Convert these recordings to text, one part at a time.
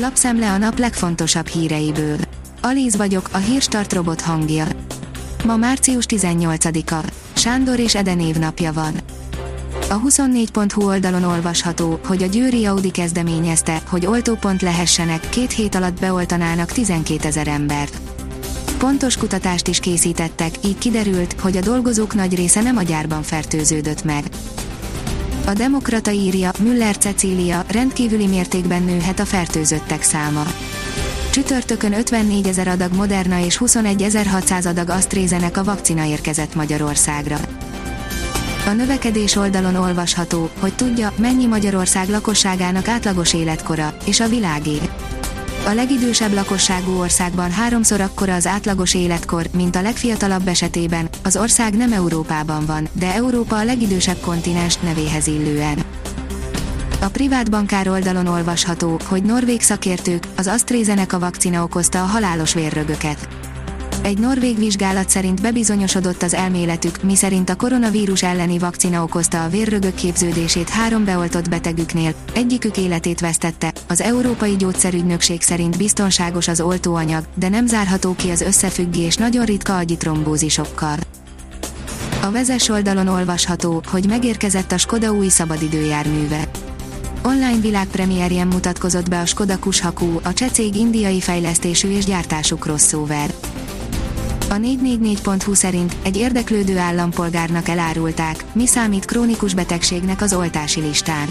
Lapszemle a nap legfontosabb híreiből. Alíz vagyok, a hírstart robot hangja. Ma március 18-a. Sándor és Eden évnapja van. A 24.hu oldalon olvasható, hogy a Győri Audi kezdeményezte, hogy oltópont lehessenek, két hét alatt beoltanának 12 ezer embert. Pontos kutatást is készítettek, így kiderült, hogy a dolgozók nagy része nem a gyárban fertőződött meg. A Demokrata írja, Müller Cecília, rendkívüli mértékben nőhet a fertőzöttek száma. Csütörtökön 54 ezer adag Moderna és 21.600 adag AstraZeneca vakcina érkezett Magyarországra. A növekedés oldalon olvasható, hogy tudja, mennyi Magyarország lakosságának átlagos életkora, és a világé. A legidősebb lakosságú országban háromszor akkora az átlagos életkor, mint a legfiatalabb esetében, az ország nem Európában van, de Európa a legidősebb kontinens nevéhez illően. A privát bankár oldalon olvasható, hogy norvég szakértők, az AstraZeneca vakcina okozta a halálos vérrögöket. Egy norvég vizsgálat szerint bebizonyosodott az elméletük, miszerint a koronavírus elleni vakcina okozta a vérrögök képződését három beoltott betegüknél, egyikük életét vesztette, az Európai Gyógyszerügynökség szerint biztonságos az oltóanyag, de nem zárható ki az összefüggés nagyon ritka agyi trombózisokkal. A vezes oldalon olvasható, hogy megérkezett a Skoda új szabadidőjárműve. Online világpremierjen mutatkozott be a Skoda Kushakú, a cseh cég indiai fejlesztésű és gyártású crossover. A 444.hu szerint egy érdeklődő állampolgárnak elárulták, mi számít krónikus betegségnek az oltási listán.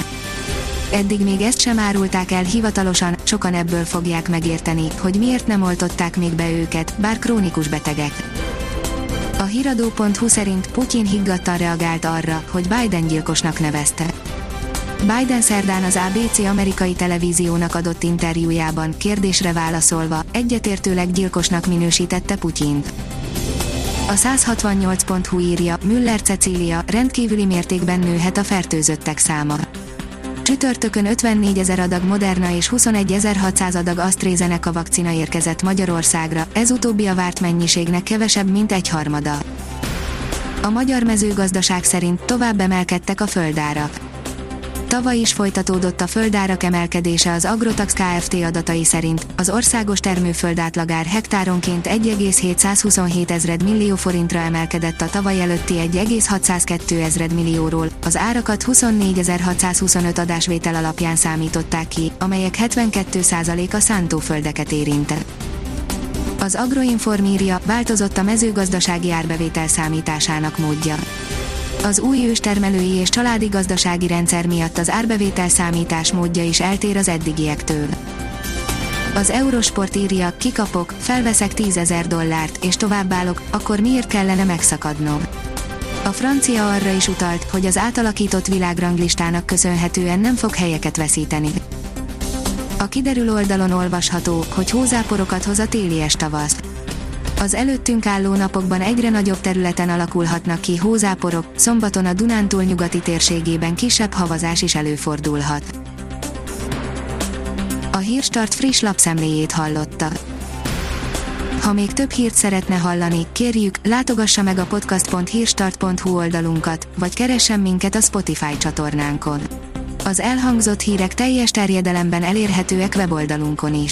Eddig még ezt sem árulták el hivatalosan, sokan ebből fogják megérteni, hogy miért nem oltották még be őket, bár krónikus betegek. A hiradó.hu szerint Putyin higgadtan reagált arra, hogy Biden gyilkosnak nevezte. Biden szerdán az ABC amerikai televíziónak adott interjújában kérdésre válaszolva egyetértőleg gyilkosnak minősítette Putyint. A 168.hu írja, Müller Cecília, rendkívüli mértékben nőhet a fertőzöttek száma. Csütörtökön 54 ezer adag Moderna és 21.600 adag AstraZeneca vakcina érkezett Magyarországra, ez utóbbi a várt mennyiségnek kevesebb, mint egy harmada. A magyar mezőgazdaság szerint tovább emelkedtek a földárak. Tavaly is folytatódott a földárak emelkedése az Agrotax Kft. adatai szerint, az országos termőföld átlagár hektáronként 1,727 ezred millió forintra emelkedett a tavaly előtti 1,602 ezred millióról, az árakat 24.625 adásvétel alapján számították ki, amelyek 72%-a szántóföldeket érintett. Az Agroinform írja, változott a mezőgazdasági árbevétel számításának módja. Az új őstermelői és családi gazdasági rendszer miatt az árbevétel számítás módja is eltér az eddigiektől. Az Eurosport írja, kikapok, felveszek 10 ezer dollárt, és továbbállok, akkor miért kellene megszakadnom? A francia arra is utalt, hogy az átalakított világranglistának köszönhetően nem fog helyeket veszíteni. A kiderül oldalon olvasható, hogy hózáporokat hoz a télies tavasz. Az előttünk álló napokban egyre nagyobb területen alakulhatnak ki hózáporok, szombaton a Dunántúl nyugati térségében kisebb havazás is előfordulhat. A Hírstart friss lapszemléjét hallotta. Ha még több hírt szeretne hallani, kérjük, látogassa meg a podcast.hírstart.hu oldalunkat, vagy keressen minket a Spotify csatornánkon. Az elhangzott hírek teljes terjedelemben elérhetőek weboldalunkon is.